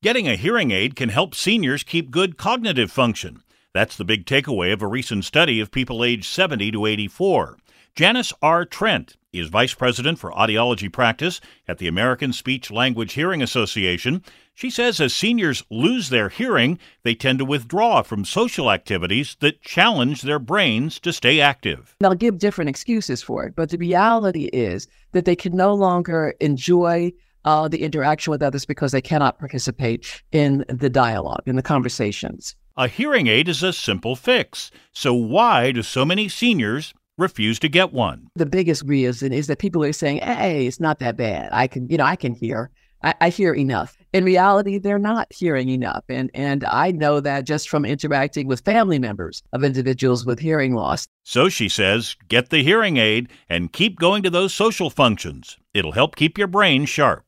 Getting a hearing aid can help seniors keep good cognitive function. That's the big takeaway of a recent study of people aged 70 to 84. Janice R. Trent is Vice President for Audiology Practice at the American Speech Language Hearing Association. She says as seniors lose their hearing, they tend to withdraw from social activities that challenge their brains to stay active. They'll give different excuses for it, but the reality is that they can no longer enjoy uh, the interaction with others because they cannot participate in the dialogue, in the conversations. A hearing aid is a simple fix. So, why do so many seniors refuse to get one? The biggest reason is that people are saying, hey, it's not that bad. I can, you know, I can hear. I, I hear enough. In reality, they're not hearing enough. And, and I know that just from interacting with family members of individuals with hearing loss. So she says, get the hearing aid and keep going to those social functions. It'll help keep your brain sharp.